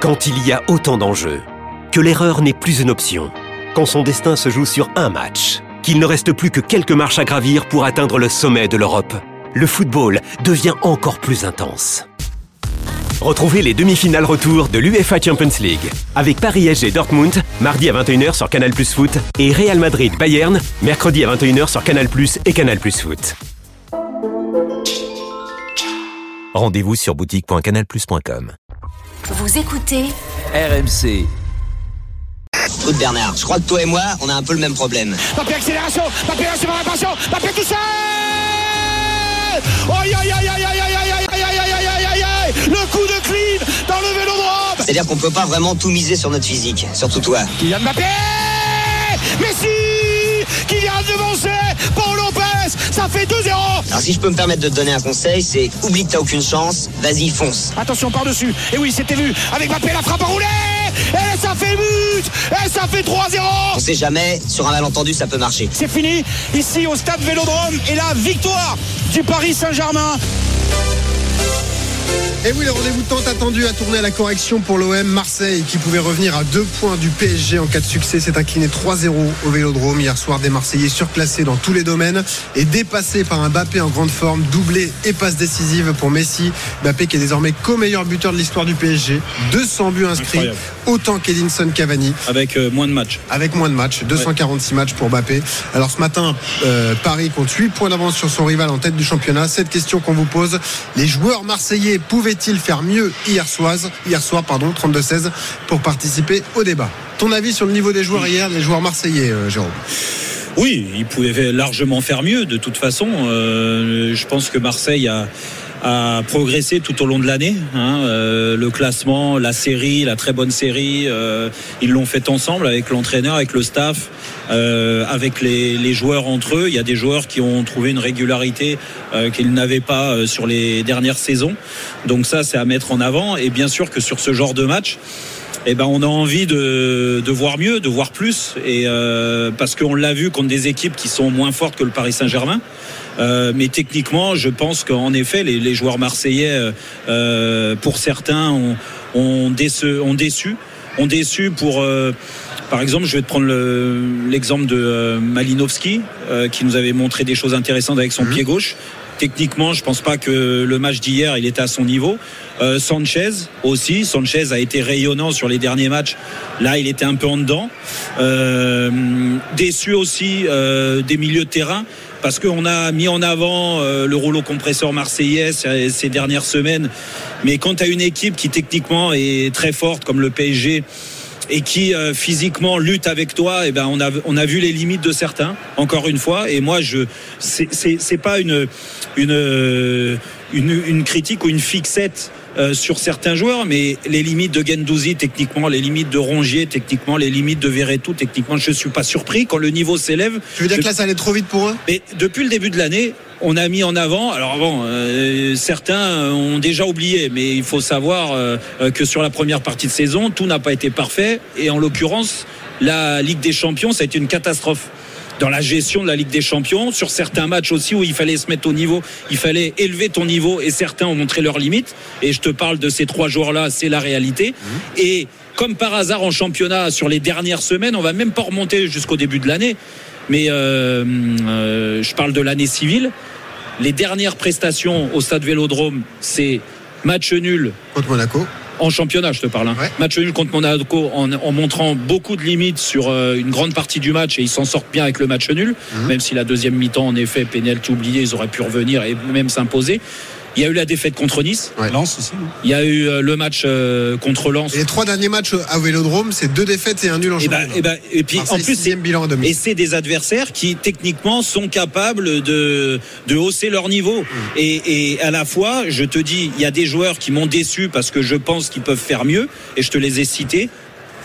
Quand il y a autant d'enjeux, que l'erreur n'est plus une option, quand son destin se joue sur un match, qu'il ne reste plus que quelques marches à gravir pour atteindre le sommet de l'Europe, le football devient encore plus intense. Retrouvez les demi-finales retour de l'UEFA Champions League avec Paris SG Dortmund mardi à 21h sur Canal Plus Foot et Real Madrid Bayern mercredi à 21h sur Canal Plus et Canal Plus Foot. Rendez-vous sur boutique.canalplus.com. Vous écoutez RMC. Écoute Bernard, je crois que toi et moi, on a un peu le même problème. Papier accélération, papier récupération, papier tout seul Aïe aïe aïe aïe aïe aïe aïe aïe aïe aïe aïe aïe aïe aïe Le coup de clean dans le vélodrome C'est-à-dire qu'on peut pas vraiment tout miser sur notre physique, surtout toi. Kylian Mbappé Messi Kylian devancé Paul Lopez Ça fait 2-0 Alors si je peux me permettre de te donner un conseil, c'est oublie que t'as aucune chance, vas-y fonce. Attention par-dessus. Et oui, c'était vu. Avec Mbappé, la frappe à rouler Et ça fait but. Et ça fait 3-0 On sait jamais, sur un malentendu ça peut marcher. C'est fini, ici au stade Vélodrome, et la victoire du Paris Saint-Germain. Et oui, le rendez-vous tant attendu a tourné à la correction pour l'OM. Marseille, qui pouvait revenir à deux points du PSG en cas de succès, s'est incliné 3-0 au Vélodrome. Hier soir, des Marseillais surclassés dans tous les domaines et dépassés par un Mbappé en grande forme, doublé et passe décisive pour Messi. Mbappé qui est désormais co-meilleur buteur de l'histoire du PSG. 200 buts inscrits, Incroyable. autant qu'Edinson Cavani. avec euh, moins de matchs. avec moins de matchs, 246 matchs pour Mbappé. Alors ce matin, euh, Paris compte 8 points d'avance sur son rival en tête du championnat. Cette question qu'on vous pose, les joueurs marseillais pouvaient-ils faire mieux hier soir, pardon, 32-16, pour participer au débat? Ton avis sur le niveau des joueurs hier, les joueurs marseillais, euh, Jérôme? Oui, ils pouvaient largement faire mieux. De toute façon, Euh, je pense que Marseille a a progressé tout au long de l'année. hein. Euh, le classement, la série, la très bonne série, euh, ils l'ont fait ensemble avec l'entraîneur, avec le staff, euh, avec les, les joueurs entre eux. Il y a des joueurs qui ont trouvé une régularité qu'ils n'avaient pas sur les dernières saisons. Donc ça, c'est à mettre en avant. Et bien sûr que sur ce genre de match, eh ben, on a envie de, de voir mieux, de voir plus, et euh, parce qu'on l'a vu contre des équipes qui sont moins fortes que le Paris Saint-Germain. Euh, mais techniquement, je pense qu'en effet, les, les joueurs marseillais, euh, euh, pour certains, ont, ont, déce- ont déçu, ont déçu pour. euh, par exemple, je vais te prendre le- l'exemple de Malinowski, euh, qui nous avait montré des choses intéressantes avec son pied gauche. Techniquement, je pense pas que le match d'hier, il était à son niveau. Euh, Sanchez aussi. Sanchez a été rayonnant sur les derniers matchs. Là, il était un peu en dedans. Euh, déçu aussi euh, des milieux de terrain parce qu'on a mis en avant euh, le rouleau compresseur marseillais ces, dernières semaines. Mais quand tu as une équipe qui techniquement est très forte comme le PSG et qui euh, physiquement lutte avec toi, et ben on a on a vu les limites de certains encore une fois. Et moi je c'est c'est pas une une, une critique ou une fixette euh, sur certains joueurs, mais les limites de Gendouzi techniquement, les limites de Rongier techniquement, les limites de Verretou techniquement, je suis pas surpris quand le niveau s'élève. Tu veux dire je- que là, ça allait trop vite pour eux? Mais depuis le début de l'année, on a mis en avant. Alors bon, euh, certains ont déjà oublié, mais il faut savoir euh, que sur la première partie de saison, tout n'a pas été parfait. Et en l'occurrence, la Ligue des Champions, ça a été une catastrophe. Dans la gestion de la Ligue des Champions, sur certains matchs aussi où il fallait se mettre au niveau, il fallait élever ton niveau et certains ont montré leurs limites. Et je te parle de ces trois joueurs-là, c'est la réalité. Et comme par hasard en championnat, sur les dernières semaines, on va même pas remonter jusqu'au début de l'année, mais euh, euh, je parle de l'année civile. Les dernières prestations au stade Vélodrome, c'est match nul contre Monaco. En championnat, je te parle. hein. Ouais. Match nul contre Monaco en, en montrant beaucoup de limites sur euh, une grande partie du match et ils s'en sortent bien avec le match nul, Mhm. même si la deuxième mi-temps, en effet, pénalty oublié, ils auraient pu revenir et même s'imposer. Il y a eu la défaite contre Nice. Ouais. Aussi. Il y a eu euh, le match euh, contre Lens. Et les trois derniers matchs à Vélodrome, c'est deux défaites et un nul en Et, ben, championnat. et, ben, et puis Marseille, en plus, c'est sixième bilan à demi. et c'est des adversaires qui techniquement sont capables de, de hausser leur niveau. Mm. Et, et à la fois, je te dis, il y a des joueurs qui m'ont déçu parce que je pense qu'ils peuvent faire mieux, et je te les ai cités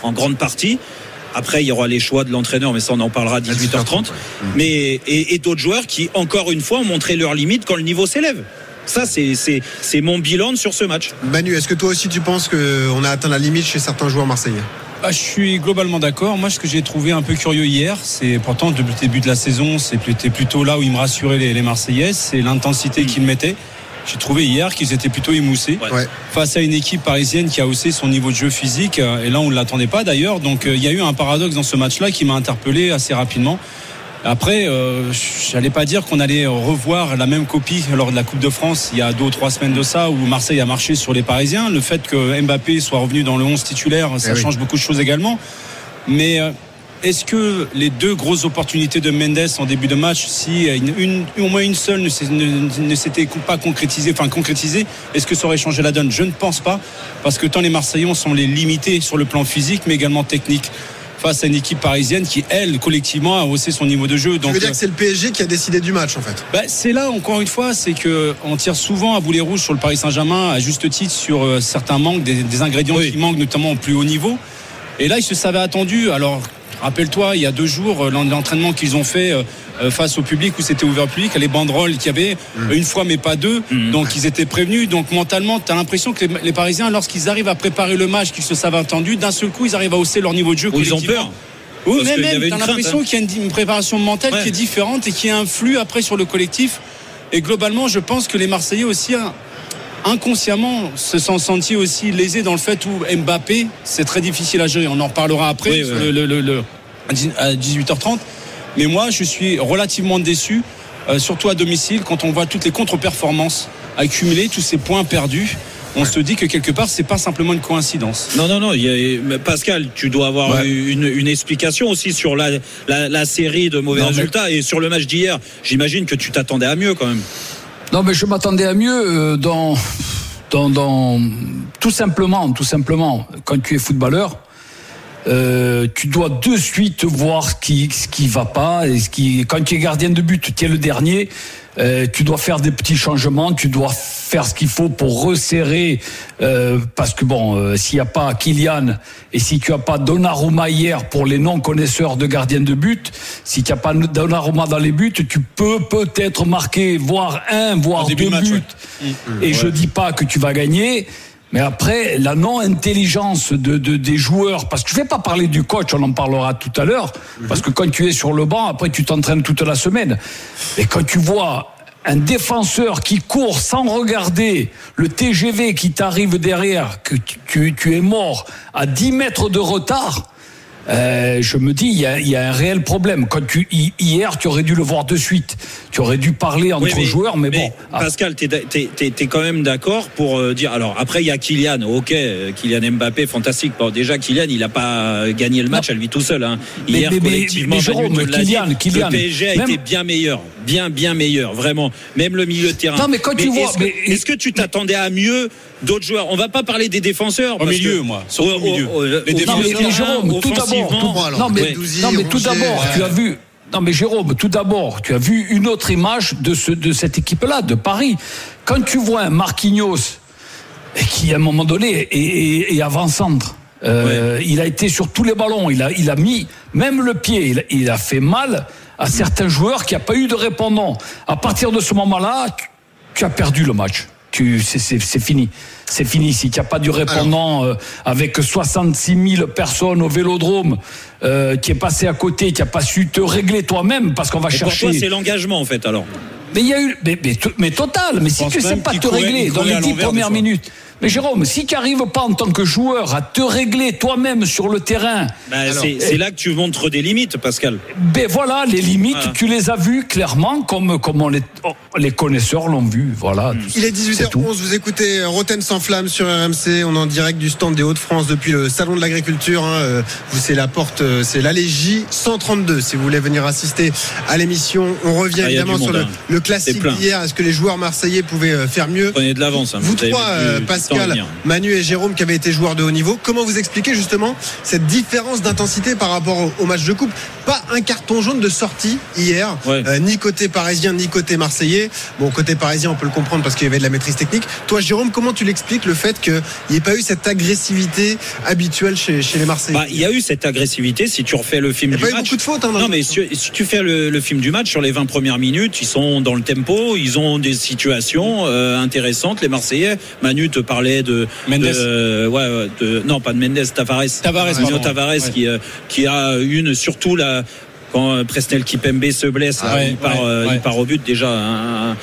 en grande partie. Après, il y aura les choix de l'entraîneur, mais ça, on en parlera à 18h30. Mais, et, et d'autres joueurs qui, encore une fois, ont montré leurs limites quand le niveau s'élève. Ça, c'est- mon bilan sur ce match. Manu, est-ce que toi aussi tu penses qu'on a atteint la limite chez certains joueurs marseillais? Ah, je suis globalement d'accord. Moi, ce que j'ai trouvé un peu curieux hier, c'est pourtant depuis le début de la saison, c'était plutôt là où ils me rassuraient les, les Marseillais, c'est l'intensité qu'ils mettaient. J'ai trouvé hier qu'ils étaient plutôt émoussés Ouais. face à une équipe parisienne qui a haussé son niveau de jeu physique. euh, Et là, on ne l'attendait pas d'ailleurs. Donc, euh, il y a eu un paradoxe dans ce match-là qui m'a interpellé assez rapidement. Après, euh, j'allais pas dire qu'on allait revoir la même copie lors de la Coupe de France il y a deux ou trois semaines de ça où Marseille a marché sur les Parisiens. Le fait que Mbappé soit revenu dans le 11 titulaire, ça Eh oui. change beaucoup de choses également. Mais euh, est-ce que les deux grosses opportunités de Mendes en début de match, si une, une- au moins une seule ne s'était pas concrétisée, enfin concrétisée, est-ce que ça aurait changé la donne? Je ne pense pas, parce que tant les Marseillais sont les limités sur le plan physique, mais également technique, face à une équipe parisienne qui, elle, collectivement, a haussé son niveau de jeu. Tu veux dire que c'est le PSG qui a décidé du match en fait bah, c'est là encore une fois, c'est que on tire souvent à boulet rouge sur le Paris Saint-Germain à juste titre sur euh, certains manques, des, des ingrédients Oui. qui manquent notamment au plus haut niveau. Et là, ils se savaient attendus. Alors, rappelle-toi, il y a deux jours, euh, l'en- l'entraînement qu'ils ont fait euh, euh, face au public où c'était ouvert au public, les banderoles qu'il y avait euh, une fois mais pas deux. Donc ils étaient prévenus. Donc mentalement, tu as l'impression que les, les Parisiens, lorsqu'ils arrivent à préparer le match, qu'ils se savent attendus, d'un seul coup, ils arrivent à hausser leur niveau de jeu. Ils ont peur. Oui, mais même, t'as l'impression hein. qu'il y a une, une préparation mentale Ouais. qui est différente et qui influe après sur le collectif. Et globalement, je pense que les Marseillais aussi, hein, inconsciemment, se sont sentis aussi lésés dans le fait où Mbappé, c'est très difficile à gérer. On en reparlera après, Oui, sur oui. le- le- le- le- à dix- à 18h30. Mais moi, je suis relativement déçu, euh, surtout à domicile, quand on voit toutes les contre-performances accumulées, tous ces points perdus. On se dit que quelque part, c'est pas simplement une coïncidence. Non, non, non. a- Pascal, tu dois avoir Ouais. une, une explication aussi sur la, la, la série de mauvais Non, mais- résultats et sur le match d'hier. J'imagine que tu t'attendais à mieux quand même. Non, mais je m'attendais à mieux euh, dans, dans, tout simplement, tout simplement, quand tu es footballeur, euh, tu dois de suite voir ce qui, ce qui va pas et ce qui, quand tu es gardien de but, tu es le dernier. Euh, tu dois faire des petits changements, tu dois faire ce qu'il faut pour resserrer, euh, parce que bon, euh, s'il n'y a pas Kylian et si tu as pas Donnarumma hier pour les non connaisseurs de gardien de but, si tu n'as pas Donnarumma dans les buts, tu peux peut-être marquer, voire un, voire deux buts. ouais. Et je dis pas que tu vas gagner. Mais après, la non-intelligence de, de- des joueurs, parce que je vais pas parler du coach, on en parlera tout à l'heure, parce que quand tu es sur le banc, après tu t'entraînes toute la semaine. Et quand tu vois un défenseur qui court sans regarder le TGV qui t'arrive derrière, que tu, tu- tu es mort à 10 mètres de retard, euh, je me dis, il y a, il y a un réel problème. Quand tu, hi- hier, tu aurais dû le voir de suite. Tu aurais dû parler entre Oui, joueurs, mais, bon. ah, Pascal, tu es, quand même d'accord pour euh, dire. Alors, après, il y a Kylian. Ok, euh, Kylian Mbappé, fantastique. Bon, déjà, Kylian, il n'a pas gagné le match à lui tout seul. hein. Mais- Hier, mais- mais- collectivement, Jérôme, l'a dit, Kylian, Kylian, le PSG a même- été bien meilleur. Bien, bien meilleur. Vraiment. Même le milieu de terrain. Non, mais quand tu vois- Est-ce que, tu t'attendais à mieux d'autres joueurs? On va pas parler des défenseurs. Au parce milieu, que- moi, au milieu. au Les milieu terrain, Jérôme, tout d'abord, non mais, non, mais tout d'abord, tu as vu. Non mais Jérôme, tout d'abord, tu as vu une autre image de ce de cette équipe-là, de Paris. Quand tu vois un Marquinhos qui à un moment donné est, est- est avant-centre. euh, Il a été sur tous les ballons. Il a, il a mis même le pied. Il, a- il a fait mal à certains joueurs qui n'ont pas eu de répondant. À partir de ce moment-là, tu, tu as perdu le match. Tu, c'est, c'est- c'est fini. C'est fini. Si tu n'as pas du répondant euh, avec 66 000 personnes au vélodrome, euh, qui est passé à côté, qui n'a pas su te régler toi-même, parce qu'on va Et pour chercher. toi, c'est l'engagement, en fait, alors. Mais il y a eu, mais, mais, to- mais total. Mais si tu sais même pas te régler dans les dix premières minutes. Mais Jérôme, si tu n'arrives pas en tant que joueur à te régler toi-même sur le terrain, Bah, c'est c'est là que tu montres des limites, Pascal. ben voilà, les limites, Voilà. tu les as vues clairement comme, comme on les, oh, les connaisseurs l'ont vu. Voilà. Il est C'est tout. 18h11, vous écoutez Roten sans flamme sur RMC, on est en direct du stand des Hauts-de-France depuis le Salon de l'Agriculture. hein. Euh, Vous c'est la porte, euh, c'est l'allée J 132 si vous voulez venir assister à l'émission. On revient Ah, évidemment sur monde, le, hein. le classique d'hier. Est-ce que les joueurs marseillais pouvaient euh, faire mieux? Prenez de l'avance. hein, Vous avez trois, mis Pascal. Manu et Jérôme, qui avaient été joueurs de haut niveau, comment vous expliquez justement cette différence d'intensité par rapport au, au match de coupe? Pas un carton jaune de sortie hier, Ouais. euh, ni côté parisien, ni côté marseillais. Bon, côté parisien, on peut le comprendre parce qu'il y avait de la maîtrise technique. Toi, Jérôme, comment tu l'expliques le fait qu'il n'y ait pas eu cette agressivité habituelle chez, chez les Marseillais? Bah, il y a eu cette agressivité. Si tu refais le film Il n'y a du pas eu beaucoup de fautes. Hein, Non, mais si, si tu fais le, le film du match sur les 20 premières minutes, ils sont dans le tempo, ils ont des situations euh, intéressantes. Les Marseillais, Manu te parlait de, Mendes. de, euh, ouais, de- non pas de Mendes, Tavares, Tavares. Tavares Ouais. qui, euh, qui a une surtout la quand euh, Presnel Kipembe se blesse, là, Ah ouais, il, part, ouais, euh, ouais. il part au but déjà un,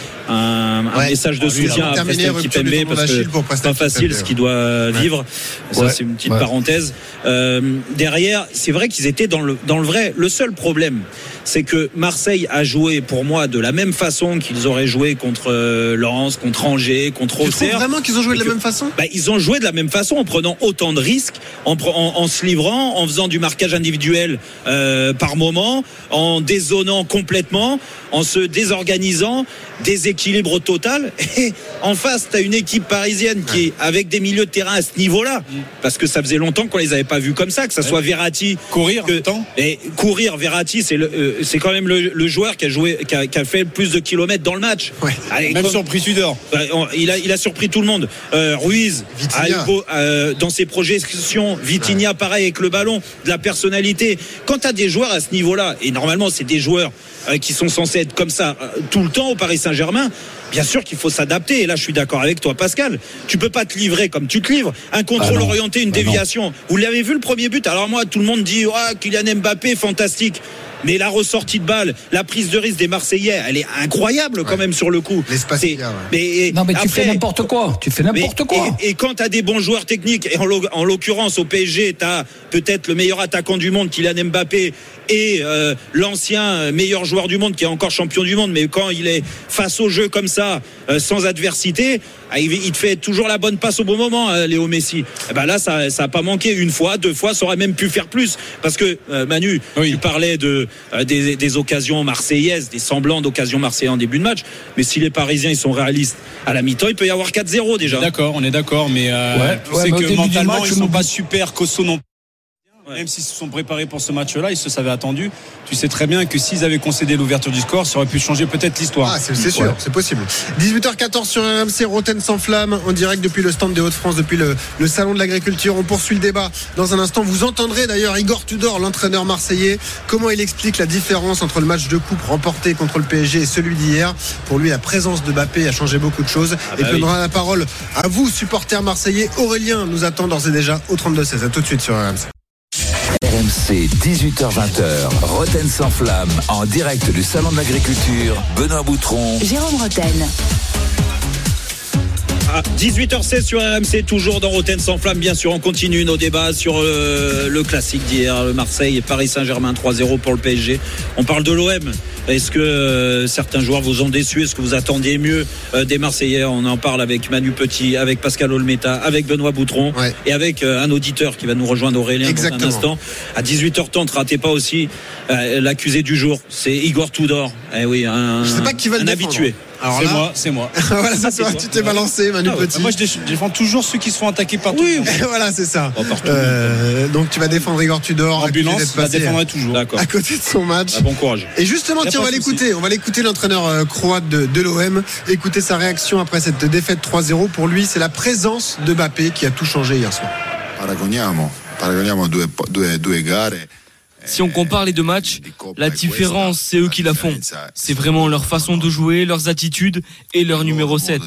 message de soutien à Presnel Kipembe parce que Presnel pas facile ce qu'il doit vivre. Ça Ouais. c'est une petite Ouais. parenthèse. Euh, derrière, c'est vrai qu'ils étaient dans le dans le vrai. Le seul problème, c'est que Marseille a joué pour moi de la même façon qu'ils auraient joué contre euh, Lens, contre Angers, contre Auxerre. vraiment qu'ils ont joué de la que- même façon? Bah, ils ont joué de la même façon en prenant autant de risques, en, pre- en- en se livrant, en faisant du marquage individuel euh, par moment, en dézonant complètement, en se désorganisant, déséquilibre total. Et en face, tu as une équipe parisienne qui est avec des milieux de terrain à ce niveau-là, parce que ça faisait longtemps qu'on les avait pas vus comme ça, que ça soit Verratti, Courir que- temps? et courir, Verratti, c'est le, euh, c'est quand même le, le joueur qui a joué, qui a, qui a fait le plus de kilomètres dans le match. Ouais. Allez, Même comme- surpris Tudor. On- il, a, il a surpris tout le monde. Euh, Ruiz, a eu euh, dans ses projections, Vitinha pareil avec le ballon, de la personnalité. Quand tu as des joueurs à ce niveau-là, et normalement c'est des joueurs euh, qui sont censés être comme ça tout le temps au Paris Saint-Germain, bien sûr qu'il faut s'adapter. Et là je suis d'accord avec toi Pascal. Tu peux pas te livrer comme tu te livres. Un contrôle Ah orienté, une Ah non. déviation. Vous l'avez vu le premier but? Alors moi tout le monde dit ah Kylian Mbappé fantastique. Mais la ressortie de balle, la prise de risque des Marseillais, elle est incroyable quand Ouais. même sur le coup. L'espace ouais. mais, Non, mais tu fais n'importe quoi. Tu fais n'importe mais- quoi. Et, et quand tu as des bons joueurs techniques, et en l'oc- en l'occurrence au PSG, tu as peut-être le meilleur attaquant du monde, Kylian Mbappé, et euh, l'ancien meilleur joueur du monde qui est encore champion du monde, mais quand il est face au jeu comme ça, euh, sans adversité, il, il te fait toujours la bonne passe au bon moment, euh, Léo Messi. Eh ben là, ça n'a pas manqué une fois, deux fois, ça aurait même pu faire plus. Parce que, euh, Manu, Oui. tu parlais de, euh, des, des occasions marseillaises, des semblants d'occasions marseillaises en début de match, mais si les Parisiens ils sont réalistes à la mi-temps, il peut y avoir 4-0 déjà. D'accord, on est d'accord, mais euh, Ouais, tu ouais, sais que mentalement match, ils sont nous- pas super costauds non plus. Ouais. Même s'ils se sont préparés pour ce match-là, ils se savaient attendus. Tu sais très bien que s'ils avaient concédé l'ouverture du score, ça aurait pu changer peut-être l'histoire. Ah, c'est sûr, c'est possible. 18h14 sur RMC, Roten sans flamme, en direct depuis le stand des Hauts-de-France, depuis le, le salon de l'agriculture. On poursuit le débat dans un instant. Vous entendrez d'ailleurs Igor Tudor, l'entraîneur marseillais, comment il explique la différence entre le match de coupe remporté contre le PSG et celui d'hier. Pour lui, la présence de Mbappé a changé beaucoup de choses. et bah puis on oui. donnera la parole à vous, supporters marseillais. Aurélien nous attend d'ores et déjà au 32-16. À tout de suite sur RMC. RMC 18h20h, Roten sans flamme, en direct du Salon de l'Agriculture, Benoît Boutron, Jérôme Roten. À 18h16 sur RMC, toujours dans Roten sans flamme. Bien sûr, on continue nos débats sur euh, le classique d'hier, le Marseille et Paris Saint-Germain 3-0 pour le PSG. On parle de l'OM. Est-ce que euh, certains joueurs vous ont déçu? Est-ce que vous attendiez mieux euh, des Marseillais? On en parle avec Manu Petit, avec Pascal Olmeta, avec Benoît Boutron Ouais. et avec un auditeur qui va nous rejoindre Aurélien Exactement. dans un instant. À 18h30, ratez pas aussi l'accusé du jour. C'est Igor Tudor. Eh oui, un, Je sais pas qui va le un défendre. habitué. Alors c'est là, moi, c'est moi. voilà, ça, toi. tu t'es balancé, Manu Ah ouais. Petit. Moi, je dé- je défends toujours ceux qui se font attaquer par tout le monde. voilà, c'est ça. Oh, partout. Euh, donc tu vas défendre Igor Tudor. Ambulance, je la défendrai toujours. D'accord. à côté de son match. Ah, bon courage. Et justement, tiens, on va l'écouter. On va l'écouter l'entraîneur euh, croate de, de l'OM. Écouter sa réaction après cette défaite 3-0. Pour lui, c'est la présence de Mbappé qui a tout changé hier soir. Paragoniamo, paragoniamo due, due, due gare. Si on compare les deux matchs, la différence, c'est eux qui la font. C'est vraiment leur façon de jouer, leurs attitudes et leur numéro 7.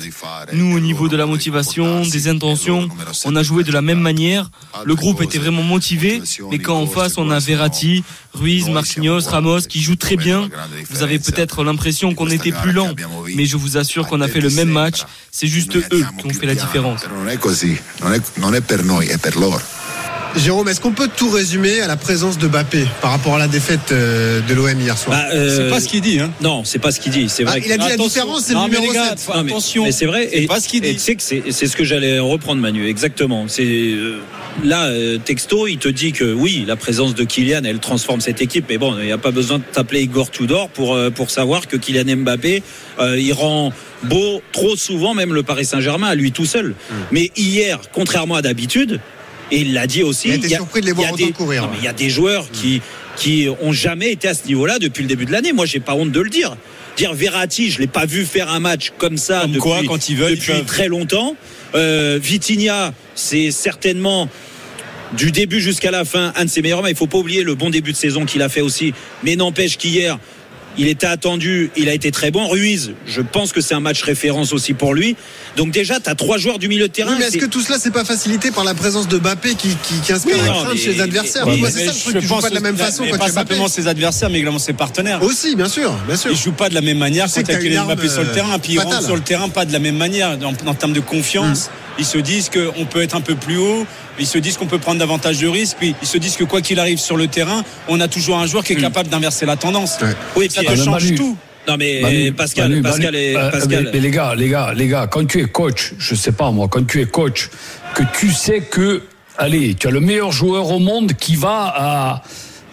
Nous, au niveau de la motivation, des intentions, on a joué de la même manière. Le groupe était vraiment motivé, mais quand en face, on a Verratti, Ruiz, Marquinhos, Ramos qui jouent très bien, vous avez peut-être l'impression qu'on était plus lent, mais je vous assure qu'on a fait le même match. C'est juste eux qui ont fait la différence. Non Jérôme, est-ce qu'on peut tout résumer à la présence de Mbappé par rapport à la défaite euh, de l'OM hier soir Bah, euh, C'est pas ce qu'il dit, hein. Non, c'est pas ce qu'il dit. C'est Ah, vrai. Il a dit la Attention. différence, c'est le mais numéro les gars, 7. Non, mais- Attention. mais c'est vrai. C'est et- pas ce qu'il dit. C'est c'est ce que j'allais reprendre, Manu. Exactement. C'est euh, là, euh, texto, il te dit que oui, la présence de Kylian, elle transforme cette équipe. Mais bon, il n'y a pas besoin de t'appeler Igor Tudor pour pour savoir que Kylian Mbappé, euh, il rend beau trop souvent même le Paris Saint-Germain à lui tout seul. Hmm. Mais hier, contrairement à d'habitude. Et il l'a dit aussi. Il y surpris de les voir autant des- courir, non, ouais. mais Il y a des joueurs qui qui ont jamais été à ce niveau-là depuis le début de l'année. Moi, j'ai pas honte de le dire. Dire Verratti, je l'ai pas vu faire un match comme ça Comme depuis, quoi, quand ils veulent, ils depuis peuvent. très longtemps. Euh, Vitinha, c'est certainement du début jusqu'à la fin un de ses meilleurs. Mais il faut pas oublier le bon début de saison qu'il a fait aussi. Mais n'empêche qu'hier, il était attendu, il a été très bon. Ruiz, je pense que c'est un match référence aussi pour lui. Donc déjà, tu as trois joueurs du milieu de terrain. Oui, mais est-ce que tout cela, c'est pas facilité par la présence de Bappé qui, qui, qui inspire Oui, la non, crainte chez les adversaires? mais- mais c'est ça le je truc, tu joues pense pas de la même façon quand pas tu simplement ses adversaires, mais également ses partenaires. Aussi, bien sûr, bien sûr. Ils jouent pas de la même manière quand que il y a t'as une Kylian arme, Mbappé sur le euh, terrain, puis ils rentrent sur le terrain pas de la même manière. En, termes de confiance. Ils se disent qu'on peut être un peu plus haut, ils se disent qu'on peut prendre davantage de risques, puis ils se disent que quoi qu'il arrive sur le terrain, on a toujours un joueur qui est capable d'inverser la tendance. Ouais. Oui, Ça puis- te Ah, change tout. Non mais Manu, Pascal, Manu, Pascal, Manu, et, euh, Pascal. mais- mais les gars, les gars, les gars, quand tu es coach, je sais pas moi, quand tu es coach, que tu sais que, allez, tu as le meilleur joueur au monde qui va à,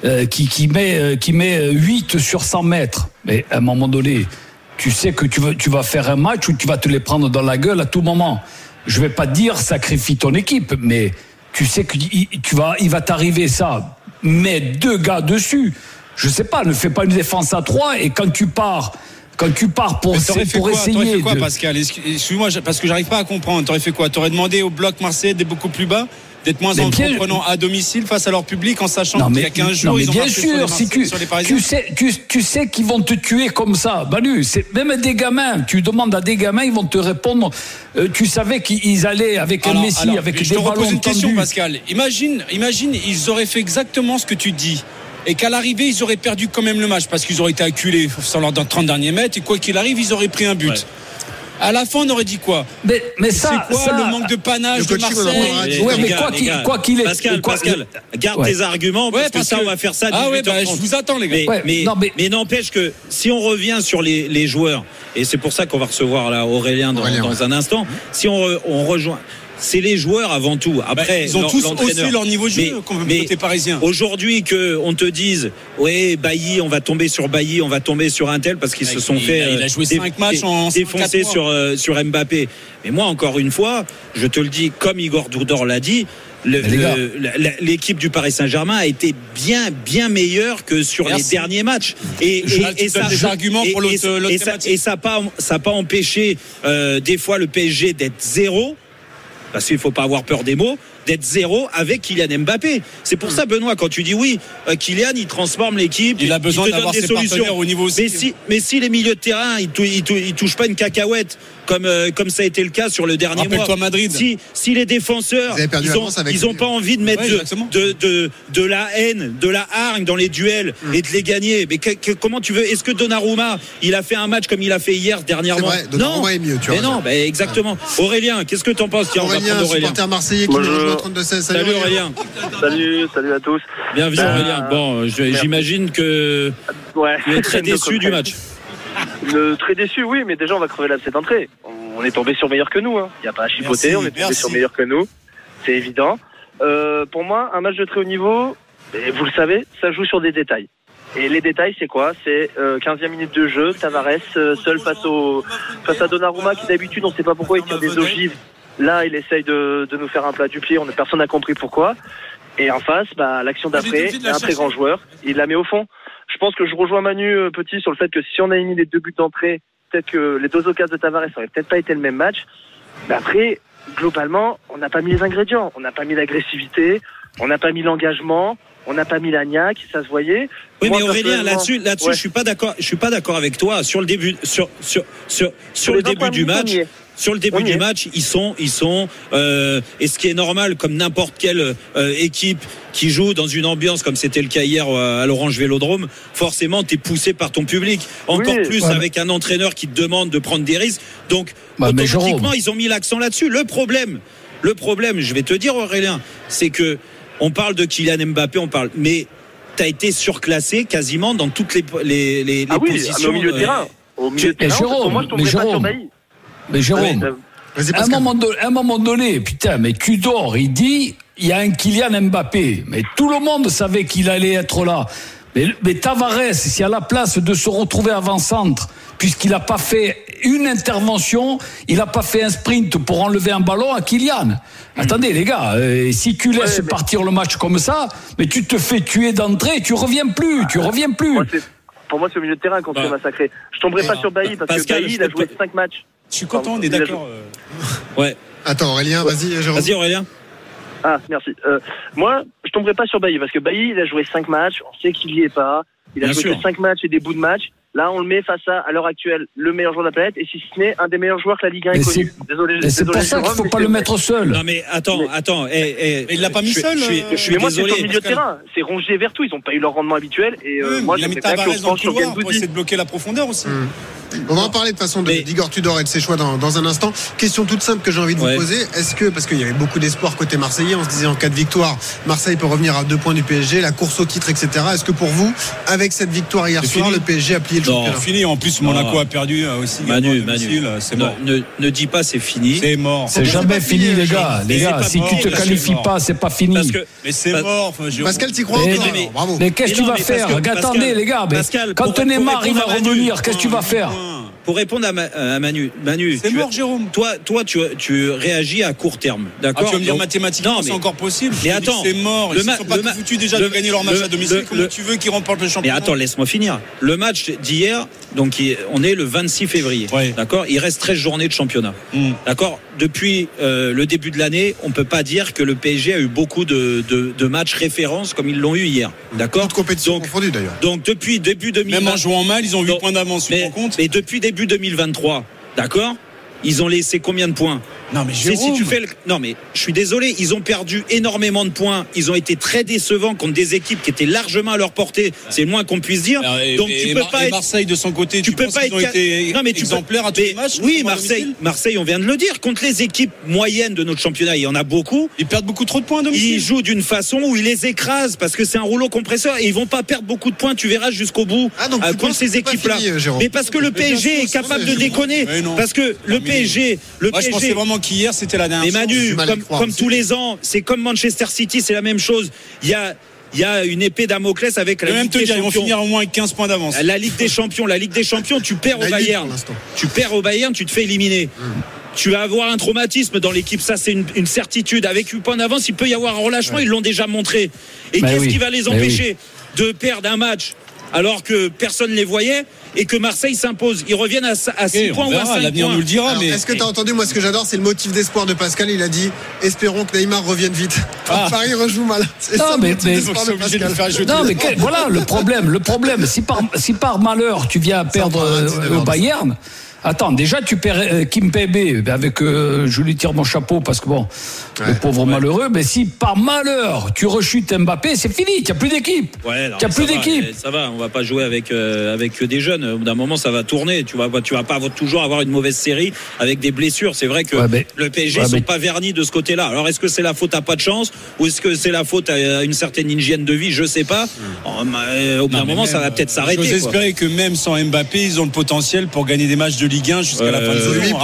euh, qui, qui met, euh, qui met euh, 8 sur 100 mètres. Mais à un moment donné, tu sais que tu vas, tu vas faire un match où tu vas te les prendre dans la gueule à tout moment. Je vais pas te dire sacrifie ton équipe, mais tu sais que tu vas, il va t'arriver ça. Mets deux gars dessus. Je sais pas, ne fais pas une défense à trois et quand tu pars, quand tu pars pour, fait pour quoi, essayer fait quoi, de- Pascal? Excuse- Excuse-moi, parce que j'arrive pas à comprendre. T'aurais fait quoi? T'aurais demandé au bloc marseillais d'être beaucoup plus bas? D'être moins entreprenant à domicile face à leur public en sachant qu'il y a 15 non, jours, ils ont bien marché sur les, sûr, si tu, sur les Parisiens. tu sais, tu, tu sais qu'ils vont te tuer comme ça, Manu. C'est même des gamins. Tu demandes à des gamins, ils vont te répondre. euh, tu savais qu'ils allaient avec un Messi, alors, avec je des te repose ballons une question. Pascal. Imagine, imagine, ils auraient fait exactement ce que tu dis. Et qu'à l'arrivée, ils auraient perdu quand même le match parce qu'ils auraient été acculés sur leurs 30 derniers mètres. Et quoi qu'il arrive, ils auraient pris un but. Ouais. À la fin, on aurait dit quoi Mais, mais ça, C'est quoi ça- le manque de panache de Marseille Ouais, mais quoi qu'il- gars, quoi qu'il est- Pascal, quoi- Pascal, garde Ouais. tes arguments parce Ouais, que parce ça, on va faire ça. Ah ouais, 18h30. bah, je vous attends, les gars. Mais, Ouais, mais, non, mais- mais n'empêche que si on revient sur les, les joueurs, et c'est pour ça qu'on va recevoir là Aurélien dans, Aurélien, dans ouais. un instant, si on, re- on rejoint, c'est les joueurs avant tout. Bah, Après, ils ont tous haussé leur niveau de jeu, Mais- côté parisien. Aujourd'hui, que on te dise, ouais, Bailly, on va tomber sur Bailly, on va tomber sur un tel parce qu'ils Il se sont il fait a- il a euh, joué dé- cinq matchs dé- en cinq, défoncer quatre mois. sur euh, sur Mbappé. Mais moi, encore une fois, je te le dis, comme Igor Doudor l'a dit. L'équipe du Paris Saint-Germain a été bien, bien meilleure que sur Merci. les derniers matchs. Et, Je- ça, des arguments et- pour l'autre- et- ça- thématique. et ça n'a pas, ça pas empêché euh, des fois le PSG d'être zéro parce qu'il faut pas avoir peur des mots, d'être zéro avec Kylian Mbappé. C'est pour ça, Benoît, quand tu dis oui, euh, Kylian, il transforme l'équipe. Il a besoin d'avoir des ses solutions. partenaires au niveau aussi. Mais si, mais si les milieux de terrain, ils, ils touchent pas une cacahuète, comme, euh, comme ça a été le cas sur le dernier mois. Madrid. Si, si les défenseurs, ils ont, l'avance avec ils ont lui. pas envie de mettre Ouais, de, exactement. de, de, de la haine, de la hargne dans les duels Mm. et de les gagner. Mais que- que- comment tu veux? Est-ce que Donnarumma, il a fait un match comme il a fait hier dernièrement? Vrai, Donnarumma Non. est mieux, tu Mais non, bah, exactement. Aurélien, qu'est-ce que t'en penses? Tiens, on va Aurélien, Aurélien. supporter marseillais qui rejoint au 32-16. Salut Aurélien. Salut, salut à tous. Bienvenue Euh, Aurélien. Bon, j'imagine que Ouais. tu es très déçu du match. Le- très déçu, oui, mais déjà on va crever là cette entrée. On est tombé sur meilleur que nous. Il n'y a pas à chipoter, Merci, on est tombé merci. sur meilleur que nous. C'est évident. Euh, pour moi, un match de très haut niveau, et vous le savez, ça joue sur des détails. Et les détails, c'est quoi? C'est euh, 15e minute de jeu, Tavares euh, seul face, au, face à Donnarumma qui d'habitude, on ne sait pas pourquoi il tire des ogives. Là, il essaye de, de nous faire un plat du pied, on, personne n'a compris pourquoi. Et en face, bah, l'action d'après, la un très grand joueur, il la met au fond. Je pense que je rejoins Manu euh, Petit sur le fait que si on a mis les deux buts d'entrée, peut-être que les deux occasions de Tavares n'auraient peut-être pas été le même match. Mais après, globalement, on n'a pas mis les ingrédients. On n'a pas mis l'agressivité, on n'a pas mis l'engagement, on n'a pas mis la niaque, ça se voyait. Oui, Moi, mais Aurélien, là-dessus, là-dessus, ouais. je suis pas d'accord. Je suis pas d'accord avec toi sur le début, sur sur sur sur le début 20 du match. Sur le début du match, ils sont, ils sont, euh, et ce qui est normal, comme n'importe quelle euh, équipe qui joue dans une ambiance comme c'était le cas hier euh, à l'Orange Vélodrome, forcément, t'es poussé par ton public. Encore Oui, plus ouais. avec un entraîneur qui te demande de prendre des risques. Donc, Bah, automatiquement, ils ont mis l'accent là-dessus. Le problème, le problème, je vais te dire, Aurélien, c'est que on parle de Kylian Mbappé, on parle, mais t'as été surclassé quasiment dans toutes les les, les, les Ah oui, positions. mais au milieu de euh, terrain. Au milieu de terrain, Jérôme, moi, je mais tomberais pas sur Jérôme, Bailly. Mais Jérôme, à un, moment donné, à un moment donné, putain, mais Tudor, il dit, il y a un Kylian Mbappé. Mais tout le monde savait qu'il allait être là. Mais, mais Tavares, si à la place de se retrouver avant-centre, puisqu'il n'a pas fait une intervention, il n'a pas fait un sprint pour enlever un ballon à Kylian. Attendez, les gars, euh, si tu laisses Ouais, mais- partir le match comme ça, mais tu te fais tuer d'entrée, tu reviens plus, tu reviens plus. moi, pour moi, c'est au milieu de terrain qu'on se fait Bah. massacrer. Je tomberai pas Ah. sur Bailly parce Pascal, que Bailly, il a joué pas- 5 matchs. Je suis content, on est d'accord. Euh. ouais. Attends, Aurélien, vas-y, Jérôme. Vas-y, Aurélien. Ah, merci. Euh, moi, je tomberai pas sur Bailly parce que Bailly, il a joué 5 matchs, on sait qu'il y est pas. Il a joué 5 matchs et des bouts de match. Là, on le met face à, à l'heure actuelle, le meilleur joueur de la planète, et si ce n'est un des meilleurs joueurs que la Ligue 1 ait connu. Désolé, c'est pour ça qu'il ne faut pas le mettre seul. Non, mais attends, attends. Hey, hey, mais il l'a pas mis seul. Je, suis, euh. je mais moi, c'est au milieu de terrain. C'est rongé et Vertou. Ils n'ont pas eu leur rendement habituel. Et euh, moi, je ne pas qu'on pense sur Moi, essayer de bloquer la profondeur aussi. Hmm. On va en parler de façon de d'Igor Tudor et de ses choix dans, un instant. Question toute simple que j'ai envie de vous poser. Est-ce que, parce qu'il y avait beaucoup d'espoir côté Marseillais, on se disait en cas de victoire, Marseille peut revenir à deux points du PSG, la course au titre, etc. Est-ce que pour vous, avec cette victoire hier soir, le PSG a plié le non, championnat fini. En plus, Monaco a perdu euh, aussi. Manu, Manu, euh, c'est mort. Ne, ne, dis pas c'est fini. C'est mort. C'est jamais fini, les gars. Les gars, si tu te qualifies pas, c'est pas fini. Mais c'est mort. Pascal, tu crois mais, qu'est-ce que tu vas faire Attendez, les gars. Quand Neymar, il va revenir, qu'est-ce que tu vas faire pour répondre euh, à, Manu, Manu c'est mort, Jérôme. Toi, toi, tu, réagis à court terme, d'accord ah, Tu vas me dire mathématiquement, c'est encore possible. Mais attends, c'est mort. Ils ne sont pas foutus déjà de gagner leur match à domicile. Tu veux qu'ils remportent le championnat Mais attends, laisse-moi finir. Le match d'hier, donc on est le 26 février, d'accord Il reste 13 journées de championnat, hmm. d'accord Depuis euh, le début de l'année, on ne peut pas dire que le PSG a eu beaucoup de, matchs références comme ils l'ont eu hier, d'accord Toute compétition donc, confondue d'ailleurs. Donc depuis début même en jouant mal, ils ont 8 points d'avance. Mais, mais depuis début 2023. D'accord? Ils ont laissé combien de points? Non mais si tu fais non mais je suis désolé, ils ont perdu énormément de points, ils ont été très décevants contre des équipes qui étaient largement à leur portée, c'est le moins qu'on puisse dire. Donc et, tu peux pas être... Marseille de son côté, tu, tu peux pas être... ont non, mais tu exemplaires peux... à tous les matchs. Oui, Marseille, Marseille, on vient de le dire, contre les équipes moyennes de notre championnat, il y en a beaucoup. Ils perdent beaucoup trop de points. Domicile. Ils jouent d'une façon où ils les écrasent parce que c'est un rouleau compresseur et ils vont pas perdre beaucoup de points. Tu verras jusqu'au bout ah, donc, euh, contre ces équipes-là. Mais parce que le PSG est capable de déconner, parce que le PSG, le PSG sentiment qu'hier, c'était la dernière. Mais Manu, comme, tous les ans, c'est comme Manchester City, c'est la même chose. Il y a il y a une épée Damoclès avec la Ligue même te des Champions. Ils vont finir au moins avec 15 points d'avance. La Ligue des Champions, la Ligue des Champions, tu perds au Bayern. Tu perds au Bayern, tu te fais éliminer. Tu vas avoir un traumatisme dans l'équipe, ça c'est une, certitude. Avec 8 points d'avance, il peut y avoir un relâchement, ils l'ont déjà montré. Et bah qu'est-ce qui va les bah empêcher de perdre un match alors que personne ne les voyait et que Marseille s'impose. Ils reviennent à, 6 okay, points ou à 5 L'avenir nous le dira. Est-ce que tu as entendu Moi, ce que j'adore, c'est le motif d'espoir de Pascal. Il a dit Espérons que Neymar revienne vite. Paris rejoue mal. Non, mais, non, mais voilà le problème. Le problème, si par, malheur tu viens perdre euh, Bayern. Attends, déjà, tu perds euh, Kim Pembe, avec, euh, je lui tire mon chapeau parce que bon, ouais, le pauvre malheureux, mais si par malheur tu rechutes Mbappé, c'est fini, il tu n'as plus d'équipe. Ouais, tu plus d'équipe. Eh, ça va, on va pas jouer avec, euh, avec des jeunes. D'un moment, ça va tourner. Tu vas, tu vas pas toujours avoir une mauvaise série avec des blessures. C'est vrai que le PSG ne sont pas vernis de ce côté-là. Alors, est-ce que c'est la faute à pas de chance ou est-ce que c'est la faute à une certaine hygiène de vie? Je sais pas. Hmm. Oh, euh, au bout d'un moment, ça va peut-être s'arrêter. J'ose espérer que même sans Mbappé, ils ont le potentiel pour gagner des matchs de Ligue 1 jusqu'à la fin de saison.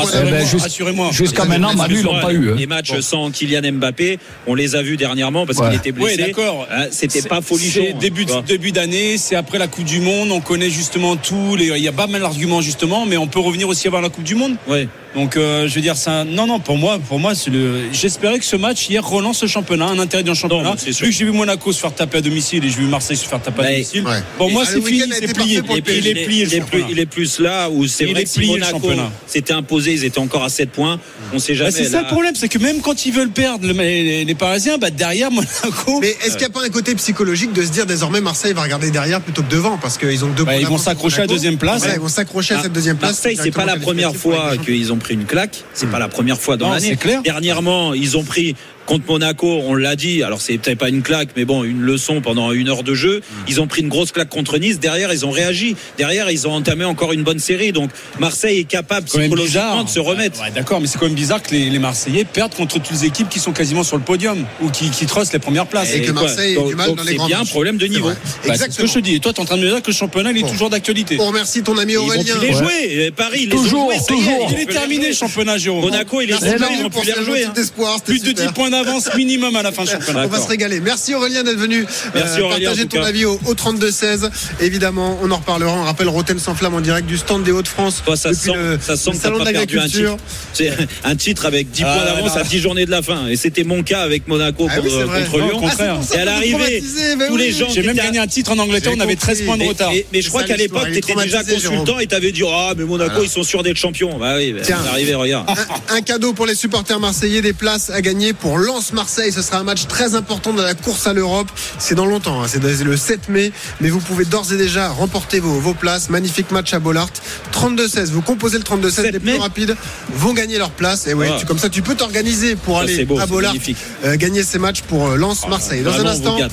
Rassurez-moi. Jusqu'à maintenant, Manu, ils l'ont pas eu. Hein. Les matchs sans Kylian Mbappé, on les a vus dernièrement parce qu'il était blessé. d'accord. Ah, c'était pas folichon. Hein, début d'année, c'est après la Coupe du Monde, on connaît justement tous les. Il y a pas mal d'arguments justement, mais on peut revenir aussi avant la Coupe du Monde. Ouais. Donc euh, je veux dire ça. Non non pour moi pour moi le. J'espérais que ce match hier relance le championnat, un intérêt d'un championnat. Non, Vu que j'ai vu Monaco se faire taper à domicile et j'ai vu Marseille se faire taper à domicile. Pour moi c'est fini, plié. Il, est, il, plus, il est plus là où c'est vrai. Monaco s'était imposé, ils étaient encore à 7 points. On sait jamais. C'est ça le problème, c'est que même quand ils veulent perdre les, Parisiens, bah derrière Monaco. Mais est-ce qu'il n'y a pas un côté psychologique de se dire désormais Marseille va regarder derrière plutôt que devant? Parce qu'ils ont deux bah, Ils vont s'accrocher à deuxième place. Ils vont s'accrocher à cette deuxième place. Marseille, c'est pas la première fois qu'ils ont pris une claque. C'est pas hmm. la première fois dans l'année. Dernièrement, ils ont pris Contre Monaco, on l'a dit, alors c'est peut-être pas une claque, mais bon, une leçon pendant une heure de jeu. Mm. Ils ont pris une grosse claque contre Nice. Derrière, ils ont réagi. Derrière, ils ont entamé encore une bonne série. Donc Marseille est capable psychologiquement de se remettre. D'accord, mais c'est quand même bizarre que les, Marseillais perdent contre toutes les équipes qui sont quasiment sur le podium ou qui, qui trossent les premières places. Et, que Marseille donc, est du mal dans les grands bien un problème de niveau. Bah, Exactement. ce que je te dis. Et toi, tu es en train de me dire que le championnat il est toujours d'actualité. On remercie ton ami Aurélien. Ils vont plus les jouer. Paris, toujours, les joué, toujours. Il est terminé le championnat, Jérôme. Monaco, il est ils ont pu. Plus de 10 points en avance minimum à la fin du championnat. On va se régaler. Merci Aurélien d'être venu Merci euh, Aurélien, partager ton avis au, au 32-16. Évidemment, on en reparlera. On rappelle Roten sans flamme en direct du stand des Hauts-de-France. Ça, sent, ça sent le salon de. C'est un titre avec 10 points ah, d'avance à 10 journées de la fin. Et c'était mon cas avec Monaco ah, contre, contre Lyon. contraire. Ah, et à l'arrivée, tous les gens. J'ai même gagné un titre en Angleterre. On avait 13 points de retard. Mais je crois qu'à l'époque, tu étais déjà consultant et t'avais dit Ah, mais Monaco, ah. ils sont sûrs d'être champions. Bah oui, bah, on arrivé, regarde. Un cadeau pour les supporters marseillais, des places à gagner pour Lens-Marseille. Ce sera un match très important dans la course à l'Europe. C'est dans longtemps, hein. c'est le 7 mai, mais vous pouvez d'ores et déjà remporter vos, vos places. Magnifique match à Bollard. 32-16, vous composez le 32-16, les plus rapides vont gagner leur place. Et ouais, Ah. tu, comme ça, tu peux t'organiser pour Ça, aller beau, à Bollard, euh, gagner ces matchs pour euh, Lens-Marseille. Dans un Vraiment, on instant, gâte.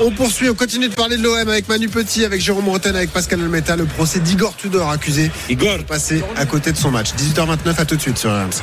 on poursuit, on continue de parler de l'OM avec Manu Petit, avec Jérôme Roten, avec Pascal Almeta, le procès d'Igor Tudor accusé de passer à côté de son match. 18h29, à tout de suite sur RMC.